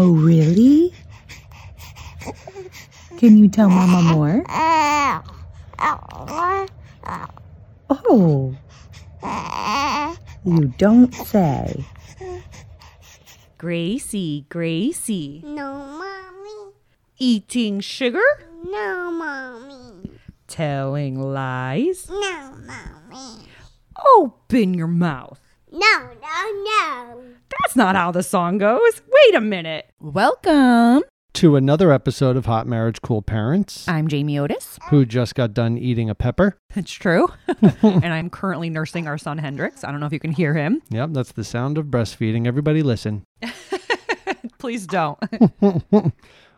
Oh, really? Can you tell Mama more? Oh. You don't say. Gracie, Gracie. No, mommy. Eating sugar? No, mommy. Telling lies? No, mommy. Open your mouth. No, no, no. That's not how the song goes. Wait a minute. Welcome. to another episode of Hot Marriage Cool Parents, I'm Jamie Otis. who just got done eating a pepper. It's true. and I'm currently nursing our son Hendrix. I don't know if you can hear him. Yep, that's the sound of breastfeeding. Everybody listen. Please don't.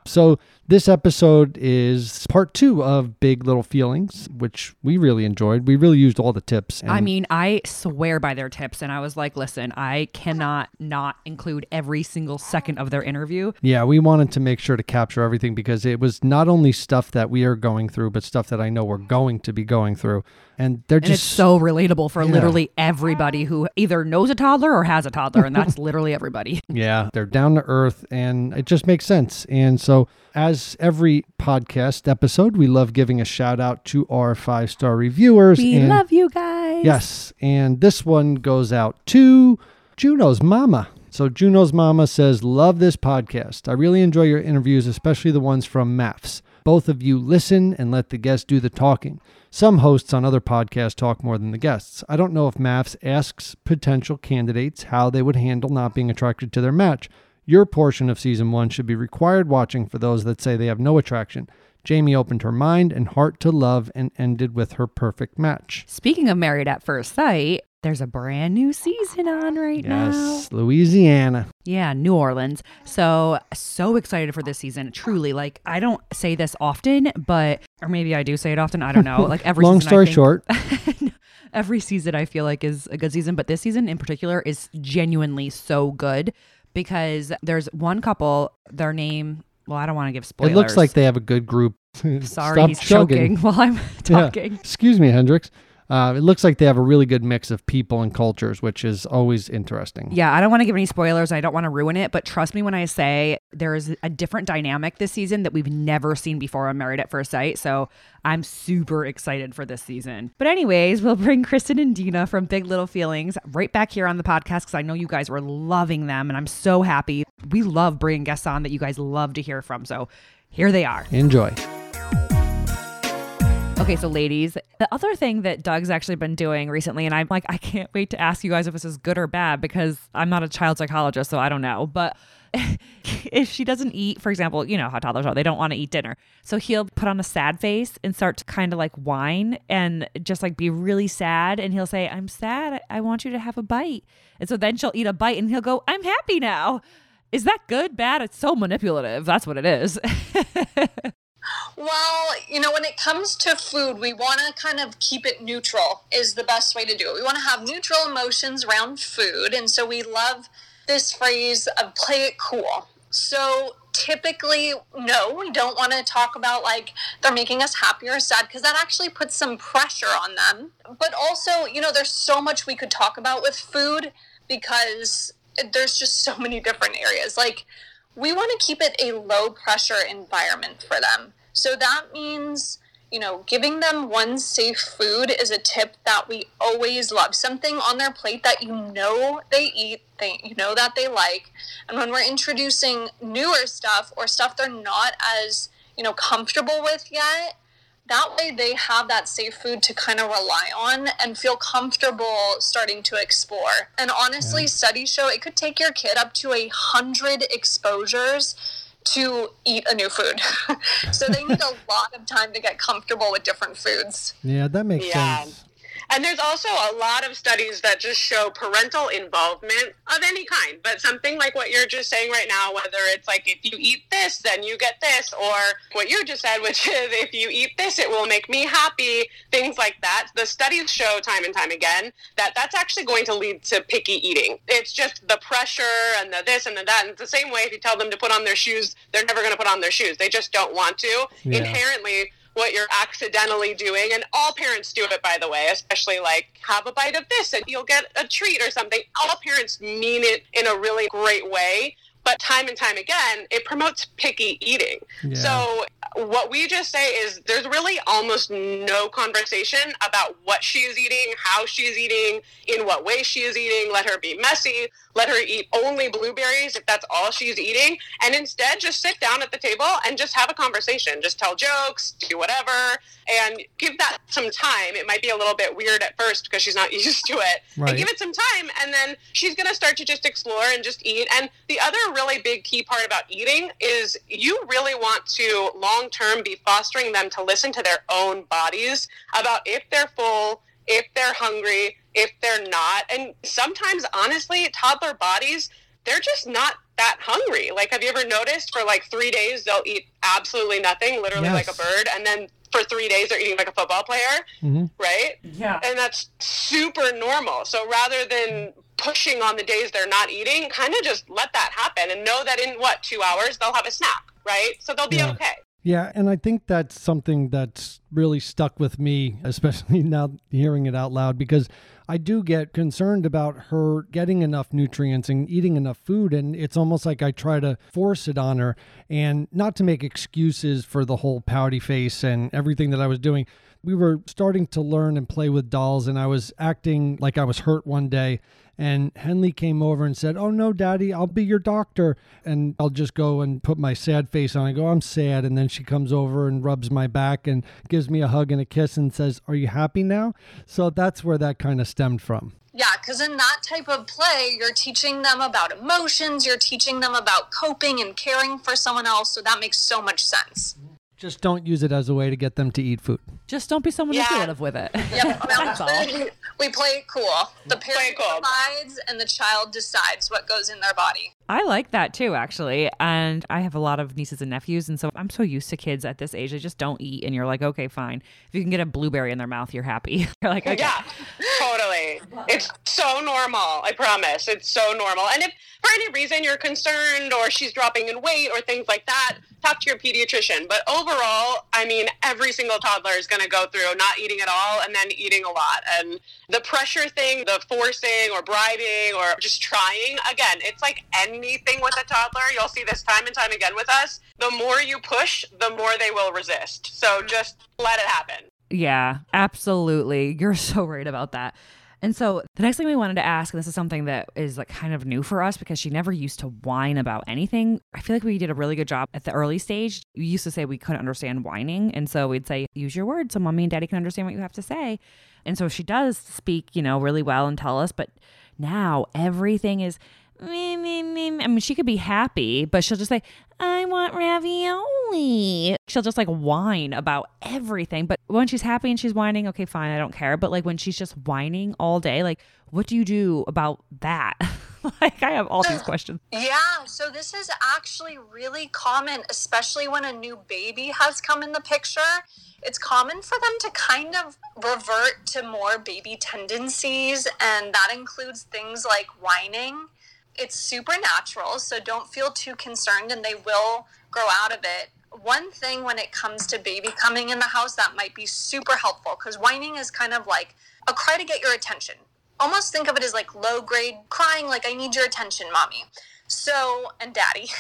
So, this episode is part two of Big Little Feelings, which we really enjoyed. We really used all the tips. I mean, I swear by their tips. And I was like, listen, I cannot not include every single second of their interview. Yeah, we wanted to make sure to capture everything because it was not only stuff that we are going through, but stuff that I know we're going to be going through. And they're just it's so relatable for Yeah. literally everybody who either knows a toddler or has a toddler. And that's literally everybody. Yeah, they're down to earth and it just makes sense. And so, as every podcast episode, we love giving a shout out to our five star reviewers. We and love you guys. Yes, and this one goes out to Juno's mama. So Juno's mama says, "Love this podcast. I really enjoy your interviews, especially the ones from MAFS. Both of you listen and let the guests do the talking. Some hosts on other podcasts talk more than the guests. I don't know if MAFS asks potential candidates how they would handle not being attracted to their match. Your portion of season one should be required watching for those that say they have no attraction." Jamie opened her mind and heart to love and ended with her perfect match. Speaking of Married at First Sight, there's a brand new season on right now. Yes, Louisiana. Yeah, New Orleans. So, so excited for this season. Truly, like, I don't say this often, but, or maybe I do say it often. I don't know. Like, every Long story think- short, every season I feel like is a good season, but this season in particular is genuinely so good because there's one couple, their name, well, I don't want to give spoilers. it looks like they have a good group. Sorry, Stop he's chugging. choking while I'm Yeah. talking. Excuse me, Hendrix. Uh, it looks like they have a really good mix of people and cultures, which is always interesting. Yeah, I don't want to give any spoilers. I don't want to ruin it, but trust me when I say there is a different dynamic this season that we've never seen before on Married at First Sight. So I'm super excited for this season. But, anyways, we'll bring Kristin and Deena from Big Little Feelings right back here on the podcast because I know you guys were loving them and I'm so happy. We love bringing guests on that you guys love to hear from. So here they are. Enjoy. Okay, so ladies, the other thing that Doug's actually been doing recently, and I'm like, I can't wait to ask you guys if this is good or bad because I'm not a child psychologist, so I don't know. But if she doesn't eat, for example, you know how toddlers are, they don't want to eat dinner. So he'll put on a sad face and start to kind of like whine and just like be really sad. And he'll say, I'm sad. I want you to have a bite. And so then she'll eat a bite and he'll go, I'm happy now. Is that good, bad? It's so manipulative. That's what it is. Well, you know, when it comes to food, we want to kind of keep it neutral, is the best way to do it. We want to have neutral emotions around food. And so we love this phrase of play it cool. So typically, no, we don't want to talk about like they're making us happy or sad because that actually puts some pressure on them. But also, you know, there's so much we could talk about with food because there's just so many different areas. Like, we want to keep it a low pressure environment for them. So that means, you know, giving them one safe food is a tip that we always love. Something on their plate that you know they eat, they you know that they like. And when we're introducing newer stuff or stuff they're not as, you know, comfortable with yet, that way they have that safe food to kind of rely on and feel comfortable starting to explore. And honestly, studies show it could take your kid up to a hundred exposures to eat a new food. so they need a lot of time to get comfortable with different foods. Yeah, that makes Yeah. sense. And there's also a lot of studies that just show parental involvement of any kind, but something like what you're just saying right now, whether it's like if you eat this, then you get this, or what you just said, which is if you eat this, it will make me happy, things like that. The studies show time and time again that that's actually going to lead to picky eating. It's just the pressure and the this and the that. And it's the same way if you tell them to put on their shoes, they're never going to put on their shoes. They just don't want to. Yeah. Inherently, what you're accidentally doing and all parents do it by the way especially like have a bite of this and you'll get a treat or something all parents mean it in a really great way but time and time again, it promotes picky eating. Yeah. So what we just say is there's really almost no conversation about what she is eating, how she is eating, in what way she is eating. Let her be messy. Let her eat only blueberries if that's all she's eating. And instead, just sit down at the table and just have a conversation. Just tell jokes, do whatever, and give that some time. It might be a little bit weird at first because she's not used to it. Right. And give it some time, and then she's going to start to just explore and just eat. And the other really big key part about eating is you really want to long term be fostering them to listen to their own bodies about if they're full, if they're hungry, if they're not. And sometimes, honestly, toddler bodies, they're just not that hungry. Like, have you ever noticed for like three days, they'll eat absolutely nothing, literally like a bird, and then for three days, they're eating like a football player, Mhm. right? Yeah. and that's super normal. So rather than pushing on the days they're not eating, kind of just let that happen and know that in what two hours they'll have a snack, right? So they'll be Yeah. okay. Yeah, and I think that's something that's really stuck with me, especially now hearing it out loud, because I do get concerned about her getting enough nutrients and eating enough food. And it's almost like I try to force it on her and not to make excuses for the whole pouty face and everything that I was doing. We were starting to learn and play with dolls, and I was acting like I was hurt one day. And Henley came over and said, Oh, no, daddy, I'll be your doctor. And I'll just go and put my sad face on. I go, I'm sad. And then she comes over and rubs my back and gives me a hug and a kiss and says, Are you happy now? So that's where that kind of stemmed from. Yeah, because in that type of play, you're teaching them about emotions, you're teaching them about coping and caring for someone else. So that makes so much sense. Just don't use it as a way to get them to eat food. Just don't be so manipulative with it. Yep. That's all. we play it cool. The Play parent cool. decides and the child decides what goes in their body. I like that too, actually. And I have a lot of nieces and nephews. And so I'm so used to kids at this age. They just don't eat. And you're like, okay, fine. If you can get a blueberry in their mouth, you're happy. you're like, okay. Yeah, totally. It's so normal. I promise. It's so normal. And if for any reason you're concerned or she's dropping in weight or things like that, talk to your pediatrician. But overall, I mean, every single toddler is going to go through not eating at all and then eating a lot. And the pressure thing, the forcing or bribing or just trying, again, it's like anything with a toddler. You'll see this time and time again with us. The more you push, the more they will resist. So just let it happen. Yeah, absolutely. You're so right about that. And so the next thing we wanted to ask, and this is something that is like kind of new for us because she never used to whine about anything. I feel like we did a really good job at the early stage. We used to say we couldn't understand whining. And so we'd say, use your words so mommy and daddy can understand what you have to say. And so she does speak, you know, really well and tell us. But now everything is me, me, me. me. I mean, she could be happy, but she'll just say, I want ravioli. She'll just like whine about everything. But when she's happy and she's whining, okay, fine, I don't care. But like when she's just whining all day, like, what do you do about that? like, I have all these questions. Yeah, so this is actually really common, especially when a new baby has come in the picture. It's common for them to kind of revert to more baby tendencies, and that includes things like whining. It's supernatural, so don't feel too concerned, and they will grow out of it. One thing when it comes to baby coming in the house that might be super helpful because whining is kind of like a cry to get your attention almost think of it as like low grade crying, like, I need your attention, mommy. So, and daddy.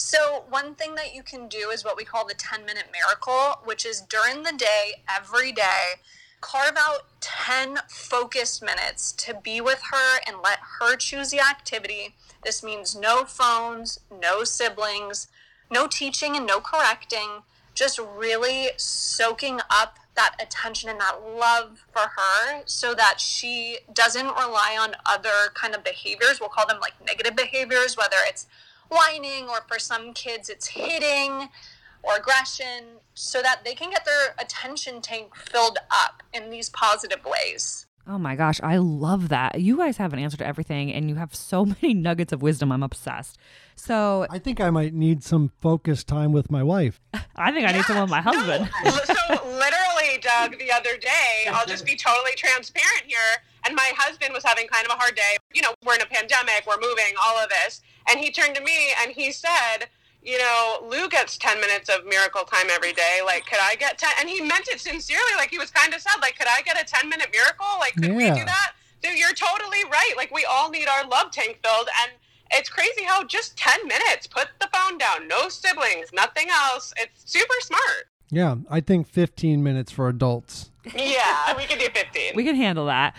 So, one thing that you can do is what we call the 10 minute miracle, which is during the day, every day, carve out 10 focused minutes to be with her and let her choose the activity. This means no phones, no siblings, no teaching and no correcting, just really soaking up that attention and that love for her so that she doesn't rely on other kind of behaviors. We'll call them like negative behaviors, whether it's whining or for some kids it's hitting or aggression, so that they can get their attention tank filled up in these positive ways. Oh my gosh, I love that. You guys have an answer to everything, and you have so many nuggets of wisdom. I'm obsessed. So I think I might need some focus time with my wife. I think I need some with my husband. No. so literally, Doug, the other day, I'll just be totally transparent here. And my husband was having kind of a hard day. You know, we're in a pandemic, we're moving, all of this. And he turned to me and he said, you know, Lou gets 10 minutes of miracle time every day. Like, could I get 10? And he meant it sincerely. Like, he was kind of sad. Like, could I get a 10 minute miracle? Like, could we do that? So you're totally right. Like, we all need our love tank filled. And It's crazy how just 10 minutes, put the phone down, no siblings, nothing else. It's super smart. Yeah, I think 15 minutes for adults. Yeah, we can do 15. We can handle that.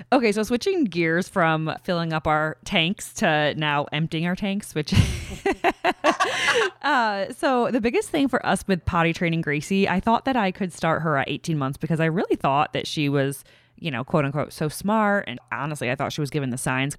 okay, so switching gears from filling up our tanks to now emptying our tanks, which uh, so the biggest thing for us with potty training Gracie, I thought that I could start her at 18 months because I really thought that she was, you know, quote unquote, so smart. And honestly, I thought she was given the signs.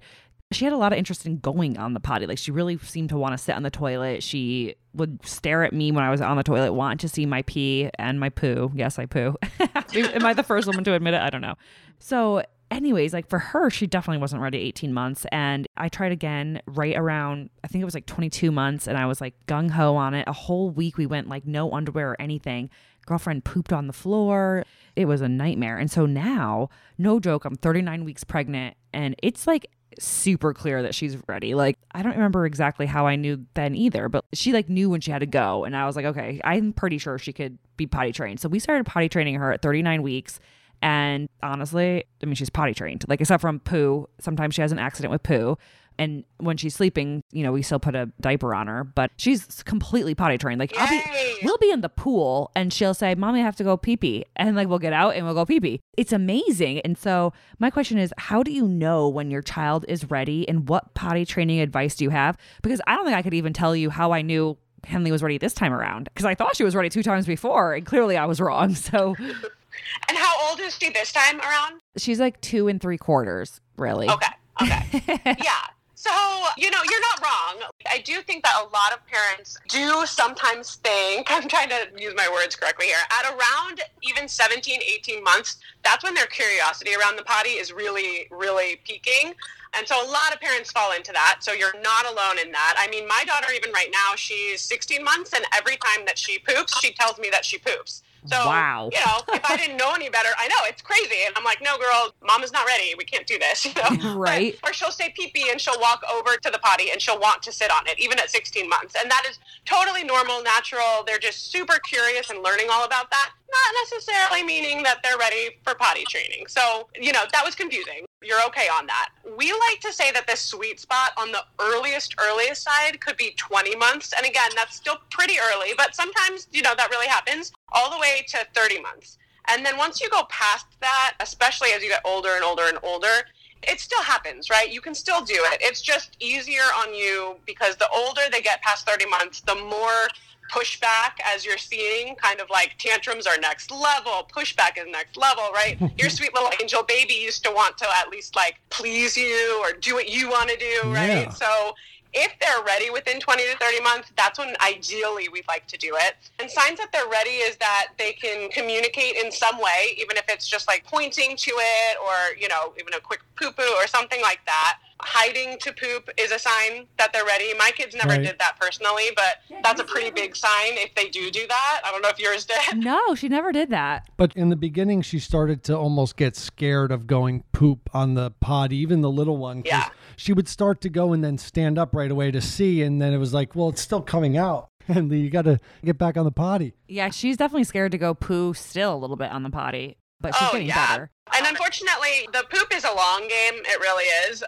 She had a lot of interest in going on the potty. Like she really seemed to want to sit on the toilet. She would stare at me when I was on the toilet, want to see my pee and my poo. Yes, I poo. Am I the first woman to admit it? I don't know. So anyways, like for her, she definitely wasn't ready 18 months. And I tried again right around, I think it was like 22 months, and I was like gung ho on it. A whole week we went like no underwear or anything. Girlfriend pooped on the floor. It was a nightmare. And so now, no joke, I'm 39 weeks pregnant, and it's like super clear that she's ready. Like I don't remember exactly how I knew then either, but she like knew when she had to go and I was like, okay, I'm pretty sure she could be potty trained. So we started potty training her at 39 weeks and honestly, I mean she's potty trained. Like except from poo, sometimes she has an accident with poo. And when she's sleeping, you know, we still put a diaper on her, but she's completely potty trained. Like I'll be we'll be in the pool and she'll say, Mommy, I have to go pee pee. And like we'll get out and we'll go pee pee. It's amazing. And so my question is, how do you know when your child is ready and what potty training advice do you have? Because I don't think I could even tell you how I knew Henley was ready this time around because I thought she was ready two times before and clearly I was wrong. So And how old is she this time around? she's like two and three quarters, really. Okay. Okay. yeah. So, you know, you're not wrong. I do think that a lot of parents do sometimes think, I'm trying to use my words correctly here, at around even 17, 18 months, that's when their curiosity around the potty is really, really peaking. And so a lot of parents fall into that. So you're not alone in that. I mean, my daughter, even right now, she's 16 months, and every time that she poops, she tells me that she poops. So, Wow. you know, if I didn't know any better, I know it's crazy. And I'm like, no, girl, mama's not ready. We can't do this. You know? Right. Or she'll say pee pee and she'll walk over to the potty and she'll want to sit on it, even at 16 months. And that is totally normal, natural. They're just super curious and learning all about that. Not necessarily meaning that they're ready for potty training. So, you know, that was confusing. You're okay on that. We like to say that the sweet spot on the earliest, earliest side could be 20 months. And again, that's still pretty early, but sometimes, you know, that really happens all the way to 30 months. And then once you go past that, especially as you get older and older and older, it still happens, right? You can still do it. It's just easier on you because the older they get past 30 months, the more pushback as you're seeing kind of like tantrums are next level pushback is next level right your sweet little angel baby used to want to at least like please you or do what you want to do right Yeah. so if they're ready within 20 to 30 months, that's when ideally we'd like to do it. And signs that they're ready is that they can communicate in some way, even if it's just like pointing to it or, you know, even a quick poo poo or something like that. Hiding to poop is a sign that they're ready. My kids never Right. did that personally, but that's a pretty big sign if they do do that. I don't know if yours did. No, she never did that. But in the beginning, she started to almost get scared of going poop on the potty, even the little one. Yeah. She would start to go and then stand up right away to see. And then it was like, well, it's still coming out. And you got to get back on the potty. Yeah, she's definitely scared to go poo still a little bit on the potty, but she's oh, getting yeah. better. And unfortunately, the poop is a long game. It really is.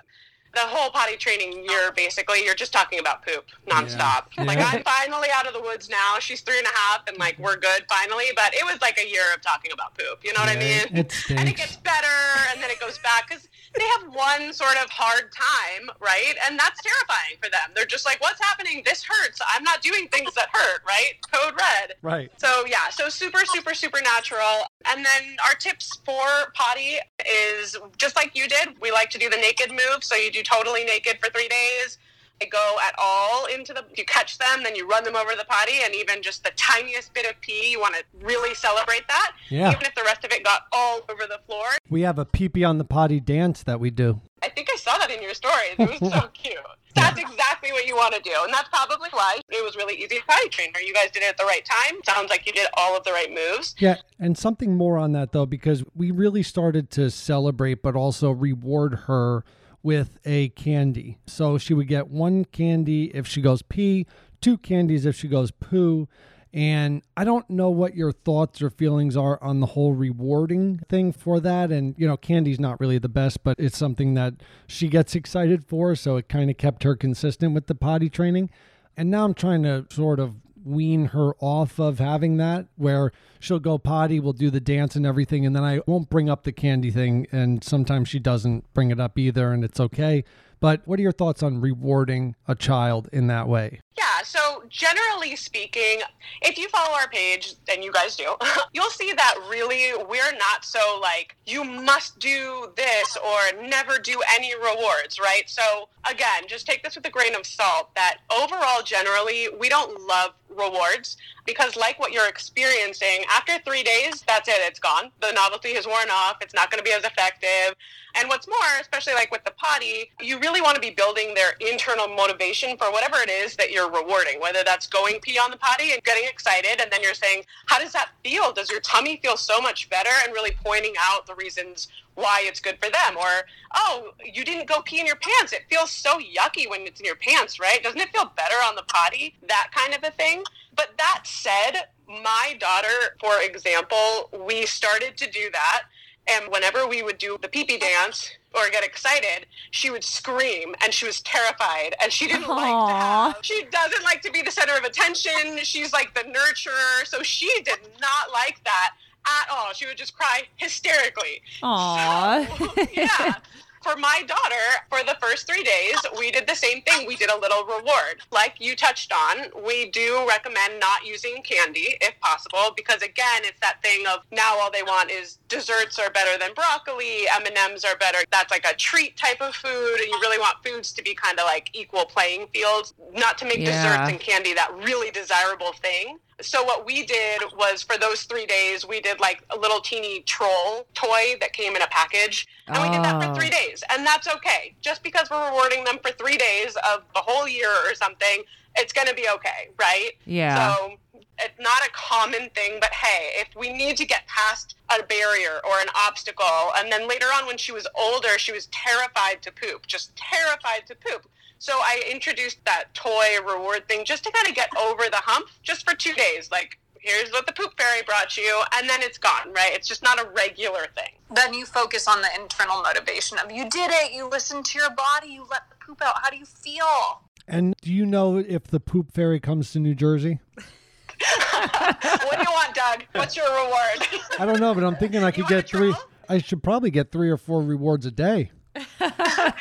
The whole potty training year, basically, you're just talking about poop nonstop. Yeah. Like. I'm finally out of the woods now. She's three and a half, and like, we're good finally. But it was like a year of talking about poop. You know what I mean? it and it gets better, and then it goes back because they have one sort of hard time, right? And that's terrifying for them. They're just like, what's happening? This hurts. I'm not doing things that hurt, right? Code red. Right. So yeah, so super, super, super natural. And then our tips for potty is just like you did. We like to do the naked move. So you do totally naked for three days. They go at all into the. You catch them, then you run them over the potty, and even just the tiniest bit of pee, you want to really celebrate that. Yeah. Even if the rest of it got all over the floor. We have a pee pee on the potty dance that we do. I think I saw that in your stories. It was so cute. That's exactly what you want to do. And that's probably why it was really easy to potty train her. You guys did it at the right time. Sounds like you did all of the right moves. Yeah, and something more on that though, because we really started to celebrate, but also reward her with a candy. So she would get one candy if she goes pee, two candies if she goes poo. And I don't know what your thoughts or feelings are on the whole rewarding thing for that. And, you know, candy's not really the best, but it's something that she gets excited for. So it kind of kept her consistent with the potty training. And now I'm trying to sort of wean her off of having that where she'll go potty, we'll do the dance and everything, and then I won't bring up the candy thing. And sometimes she doesn't bring it up either, and it's okay. But what are your thoughts on rewarding a child in that way? Yeah, so generally speaking, if you follow our page, and you guys do, you'll see that really we're not so like, you must do this or never do any rewards, right? So again, just take this with a grain of salt that overall, generally, we don't love rewards because, like what you're experiencing, after three days, that's it, it's gone. The novelty has worn off, it's not going to be as effective. And what's more, especially like with the potty, you really want to be building their internal motivation for whatever it is that you're rewarding, whether that's going pee on the potty and getting excited. And then you're saying, how does that feel? Does your tummy feel so much better? And really pointing out the reasons why it's good for them. Or, oh, you didn't go pee in your pants. It feels so yucky when it's in your pants, right? Doesn't it feel better on the potty? That kind of a thing. But that said, my daughter, for example, we started to do that. And whenever we would do the pee pee dance or get excited, she would scream and she was terrified and she didn't like to have, she doesn't like to be the center of attention. She's like the nurturer. So she did not like that at all. She would just cry hysterically. Aw. So, yeah. For my daughter, for the first three days, we did the same thing. We did a little reward. Like you touched on, we do recommend not using candy if possible, because again, it's that thing of now all they want is desserts are better than broccoli, M&Ms are better. That's like a treat type of food, and you really want foods to be kind of like equal playing fields, not to make Yeah. desserts and candy that really desirable thing. So what we did was for those three days, we did like a little teeny troll toy that came in a package, and we did that Oh. for three oh. days, and that's okay. Just because we're rewarding them for three days of the whole year or something, it's going to be okay, right? Yeah. So it's not a common thing, but hey, if we need to get past a barrier or an obstacle, and then later on when she was older, she was terrified to poop, just terrified to poop. So I introduced that toy reward thing just to kind of get over the hump, just for two days. Like, here's what the poop fairy brought you, and then it's gone, right? It's just not a regular thing. then you focus on the internal motivation of you did it, you listened to your body, you let the poop out. How do you feel? And do you know if the poop fairy comes to New Jersey? what do you want, Doug? What's your reward? I don't know, but I'm thinking I could get three. troll? I should probably get three or four rewards a day. Yeah.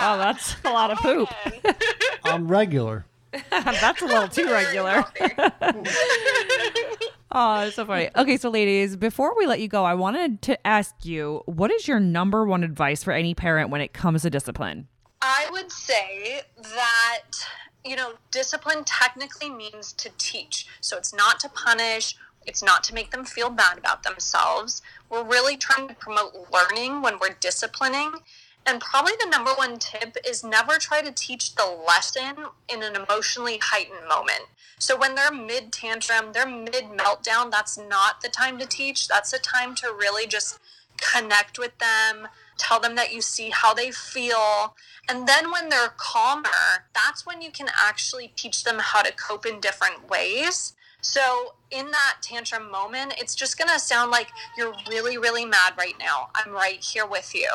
Oh, that's a lot of poop. I'm regular. that's a little too regular. Oh, it's so funny. Okay, so ladies, before we let you go, I wanted to ask you, what is your number one advice for any parent when it comes to discipline? I would say that, you know, discipline technically means to teach. So it's not to punish, it's not to make them feel bad about themselves. We're really trying to promote learning when we're disciplining. And probably the number one tip is never try to teach the lesson in an emotionally heightened moment. So when they're mid tantrum, they're mid meltdown, that's not the time to teach. That's the time to really just connect with them, tell them that you see how they feel. And then when they're calmer, that's when you can actually teach them how to cope in different ways. So, in that tantrum moment, it's just going to sound like you're really, really mad right now. I'm right here with you.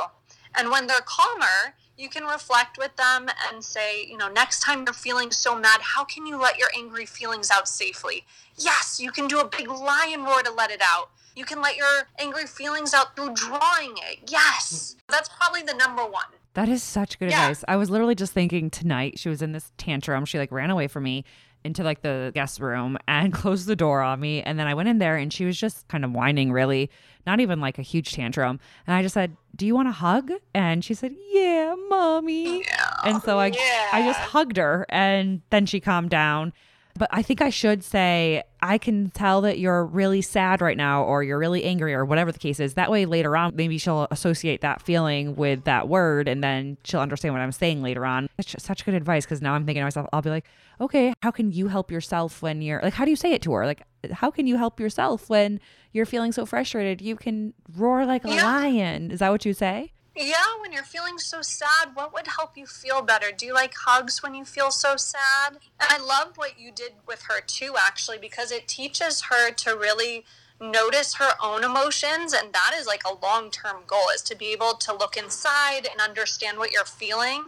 And when they're calmer, you can reflect with them and say, you know, next time you're feeling so mad, how can you let your angry feelings out safely? Yes, you can do a big lion roar to let it out. You can let your angry feelings out through drawing it. Yes. That's probably the number one. That is such good Yeah. advice. I was literally just thinking tonight, she was in this tantrum. She like ran away from me into like the guest room and closed the door on me. And then I went in there and she was just kind of whining, really, not even like a huge tantrum. And I just said, Do you want a hug? And she said, Yeah, mommy. And so I, I just hugged her and then she calmed down. But I think I should say, I can tell that you're really sad right now, or you're really angry, or whatever the case is. That way, later on, maybe she'll associate that feeling with that word, and then she'll understand what I'm saying later on. It's just such good advice because now I'm thinking to myself, I'll be like, okay, how can you help yourself when you're like, how do you say it to her? Like, how can you help yourself when you're feeling so frustrated? You can roar like a Yeah. lion. Is that what you say? Yeah, when you're feeling so sad, what would help you feel better? Do you like hugs when you feel so sad? And I love what you did with her too, actually, because it teaches her to really notice her own emotions. And that is like a long term goal is to be able to look inside and understand what you're feeling.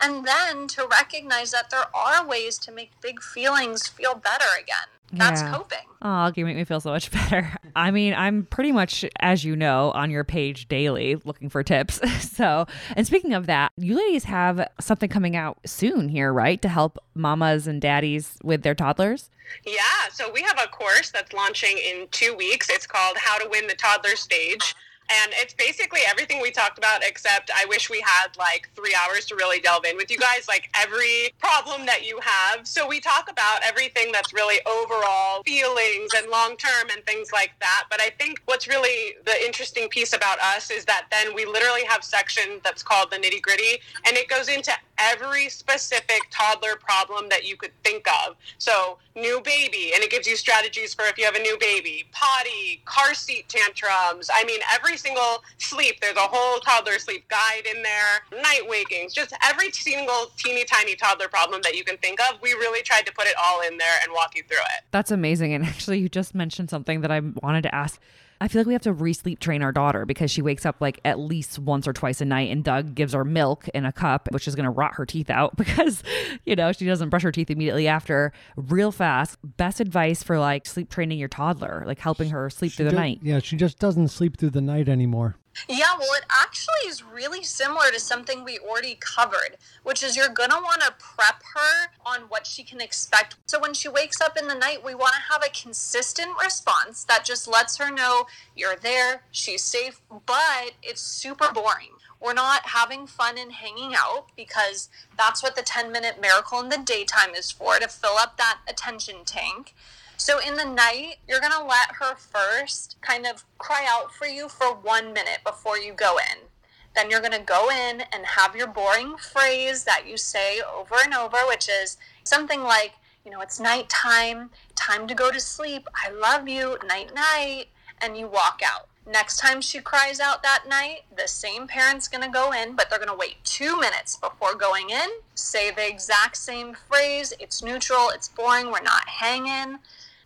And then to recognize that there are ways to make big feelings feel better again. That's Yeah. coping. Oh, you make me feel so much better. I mean, I'm pretty much, as you know, on your page daily looking for tips. So, and speaking of that, you ladies have something coming out soon here, right? To help mamas and daddies with their toddlers? Yeah, so we have a course that's launching in two weeks. It's called How to Win the Toddler Stage. And it's basically everything we talked about, except I wish we had like three hours to really delve in with you guys, like every problem that you have. So we talk about everything that's really overall feelings and long term and things like that. But I think what's really the interesting piece about us is that then we literally have section that's called the nitty gritty, and it goes into every specific toddler problem that you could think of. So, new baby, and it gives you strategies for if you have a new baby, potty, car seat tantrums. I mean, every single sleep, there's a whole toddler sleep guide in there, night wakings, just every single teeny tiny toddler problem that you can think of. We really tried to put it all in there and walk you through it. That's amazing. And actually, you just mentioned something that I wanted to ask. I feel like we have to re-sleep train our daughter because she wakes up like at least once or twice a night, and Doug gives her milk in a cup, which is going to rot her teeth out because, you know, she doesn't brush her teeth immediately after. Real fast. Best advice for like sleep training your toddler, like helping her sleep through the night. Yeah, she just doesn't sleep through the night anymore. Yeah, well, it actually is really similar to something we already covered, which is you're going to want to prep her on what she can expect. So when she wakes up in the night, we want to have a consistent response that just lets her know you're there, she's safe, but it's super boring. We're not having fun and hanging out because that's what the 10 minute miracle in the daytime is for to fill up that attention tank. So in the night, you're going to let her first kind of cry out for you for one minute before you go in. Then you're going to go in and have your boring phrase that you say over and over, which is something like, you know, it's nighttime, time to go to sleep. I love you, night night. And you walk out. Next time she cries out that night, the same parent's to go in, but they're to wait two minutes before going in, say the exact same phrase. It's neutral, it's boring, we're not hanging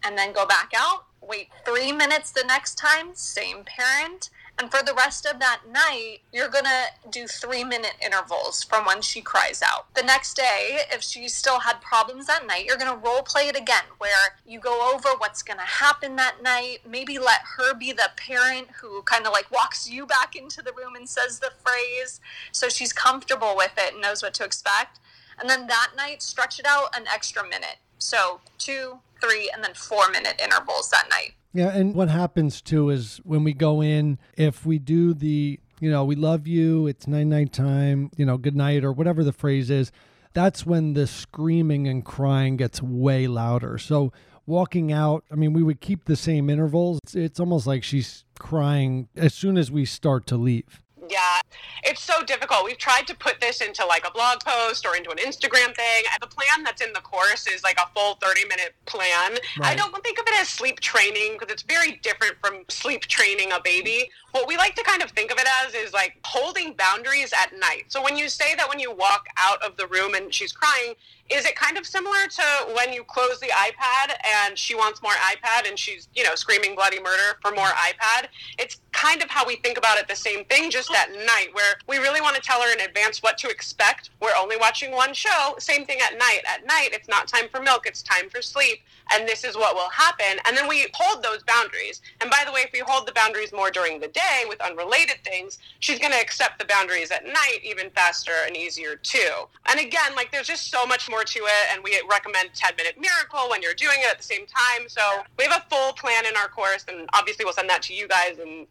and then go back out. Wait three minutes the next time, same parent. And for the rest of that night, you're gonna do three minute intervals from when she cries out. The next day, if she still had problems that night, you're gonna role play it again, where you go over what's gonna happen that night. Maybe let her be the parent who kind of like walks you back into the room and says the phrase so she's comfortable with it and knows what to expect. And then that night, stretch it out an extra minute. So two, three, and then four minute intervals that night. Yeah, and what happens too is when we go in, if we do the, you know, we love you, it's night night time, you know, good night or whatever the phrase is, that's when the screaming and crying gets way louder. So walking out, I mean, we would keep the same intervals. It's, it's almost like she's crying as soon as we start to leave. Yeah, it's so difficult. We've tried to put this into like a blog post or into an Instagram thing. The plan that's in the course is like a full 30 minute plan. I don't think of it as sleep training because it's very different from sleep training a baby. What we like to kind of think of it as is like holding boundaries at night. So when you say that when you walk out of the room and she's crying, is it kind of similar to when you close the iPad and she wants more iPad and she's, you know, screaming bloody murder for more iPad? It's kind of how we think about it the same thing, just at night, where we really want to tell her in advance what to expect. We're only watching one show. Same thing at night. At night, it's not time for milk, it's time for sleep. And this is what will happen. And then we hold those boundaries. And by the way, if we hold the boundaries more during the day with unrelated things, she's going to accept the boundaries at night even faster and easier too. And again, like there's just so much more to it. And we recommend 10 minute miracle when you're doing it at the same time. So we have a full plan in our course. And obviously, we'll send that to you guys. And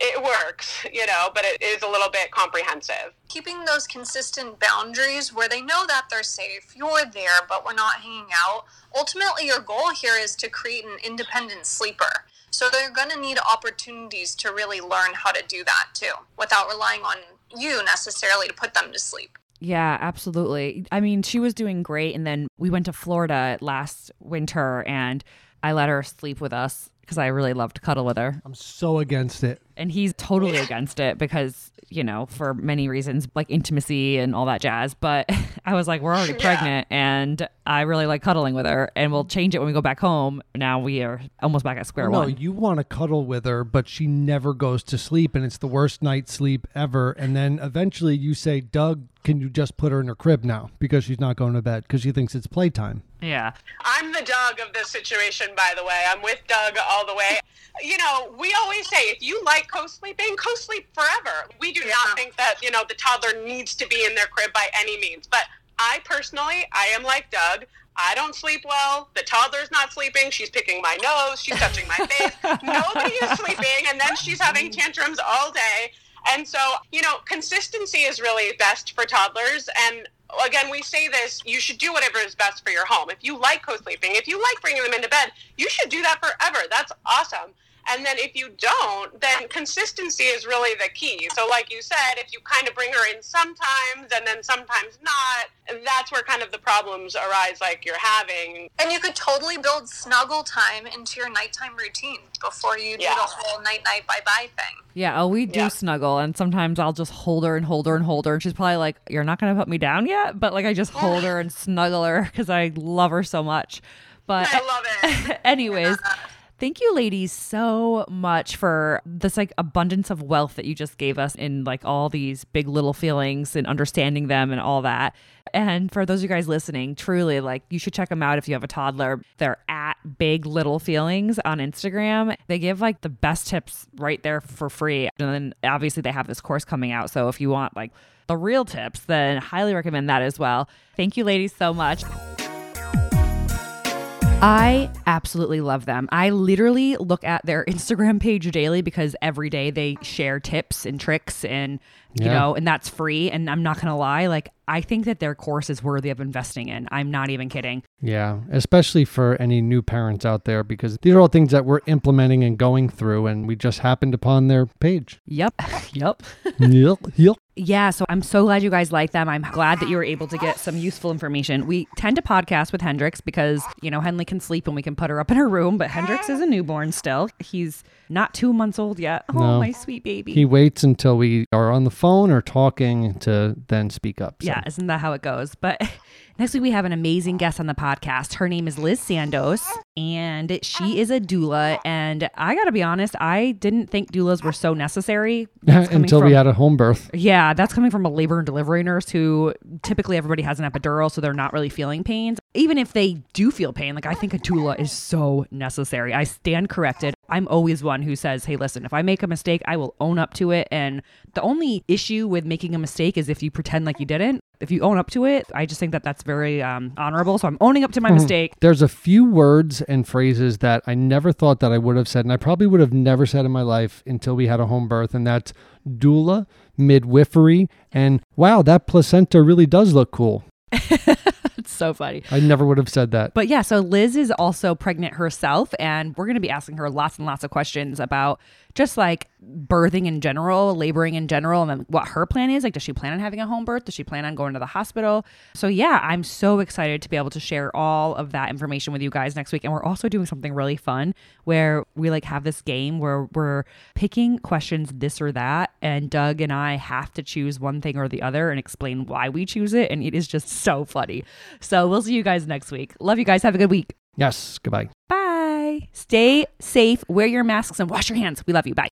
it works, you know, but it is a little bit comprehensive. Keeping those consistent boundaries where they know that they're safe, you're there, but we're not hanging out. Ultimately, your goal here is to create an independent sleeper. So they're going to need opportunities to really learn how to do that too, without relying on you necessarily to put them to sleep. Yeah, absolutely. I mean, she was doing great. And then we went to Florida last winter and I let her sleep with us because I really love to cuddle with her. I'm so against it. And he's totally against it because, you know, for many reasons, like intimacy and all that jazz. But I was like, we're already pregnant and I really like cuddling with her and we'll change it when we go back home. Now we are almost back at square No, one. No, you want to cuddle with her, but she never goes to sleep, and it's the worst night's sleep ever. And then eventually you say, Doug, can you just put her in her crib now because she's not going to bed because she thinks it's playtime? Yeah. I'm the Doug of this situation, by the way. I'm with Doug all the way. You know, we always say if you like co-sleeping, co-sleep forever. We do not think that, you know, the toddler needs to be in their crib by any means. But I personally, I am like Doug. I don't sleep well. The toddler's not sleeping. She's picking my nose. She's touching my face. Nobody is sleeping. And then she's having tantrums all day. And so, you know, consistency is really best for toddlers. And again, we say this you should do whatever is best for your home. If you like co sleeping, if you like bringing them into bed, you should do that forever. That's awesome. And then if you don't, then consistency is really the key. So, like you said, if you kind of bring her in sometimes and then sometimes not, that's where kind of the problems arise, like you're having. And you could totally build snuggle time into your nighttime routine before you do Yeah. the whole night night bye bye thing. Yeah, oh, we do Yeah. snuggle, and sometimes I'll just hold her and hold her and hold her, and she's probably like, "You're not gonna put me down yet," but like I just hold her and snuggle her because I love her so much. But I love it. anyways, thank you, ladies, so much for this like abundance of wealth that you just gave us in like all these big little feelings and understanding them and all that. And for those of you guys listening, truly, like you should check them out if you have a toddler. They're at Big Little Feelings on Instagram. They give like the best tips right there for free. And then obviously they have this course coming out. So if you want like the real tips, then highly recommend that as well. Thank you, ladies, so much. I absolutely love them. I literally look at their Instagram page daily because every day they share tips and tricks and you Yeah. know, and that's free and I'm not going to lie, like I think that their course is worthy of investing in. I'm not even kidding. Yeah, especially for any new parents out there because these are all things that we're implementing and going through, and we just happened upon their page. Yep. yep. yep, yep. Yeah, so I'm so glad you guys like them. I'm glad that you were able to get some useful information. We tend to podcast with Hendrix because, you know, Henley can sleep and we can put her up in her room, but Hendrix is a newborn still. He's not two months old yet. Oh, No. my sweet baby. He waits until we are on the phone or talking to then speak up. so. Yeah, isn't that how it goes? But next week we have an amazing guest on the podcast. Her name is Liz Sandos, and she is a doula. And I got to be honest, I didn't think doulas were so necessary That's coming until we had a home birth. Yeah, that's coming from a labor and delivery nurse who typically everybody has an epidural, so they're not really feeling pains. Even if they do feel pain, like I think a doula is so necessary. I stand corrected. I'm always one who says, hey, listen, if I make a mistake, I will own up to it. And the only issue with making a mistake is if you pretend like you didn't. If you own up to it, I just think that that's very um, honorable. So I'm owning up to my mistake. There's a few words and phrases that I never thought that I would have said, and I probably would have never said in my life until we had a home birth, and that's doula, midwifery, and wow, that placenta really does look cool. So funny. I never would have said that. But yeah, so Liz is also pregnant herself, and we're going to be asking her lots and lots of questions about just like birthing in general, laboring in general, and then what her plan is. Like, does she plan on having a home birth? Does she plan on going to the hospital? So, yeah, I'm so excited to be able to share all of that information with you guys next week. And we're also doing something really fun where we like have this game where we're picking questions, this or that, and Doug and I have to choose one thing or the other and explain why we choose it. And it is just so funny. So, we'll see you guys next week. Love you guys. Have a good week. Yes, goodbye. Bye. Stay safe, wear your masks, and wash your hands. We love you. Bye.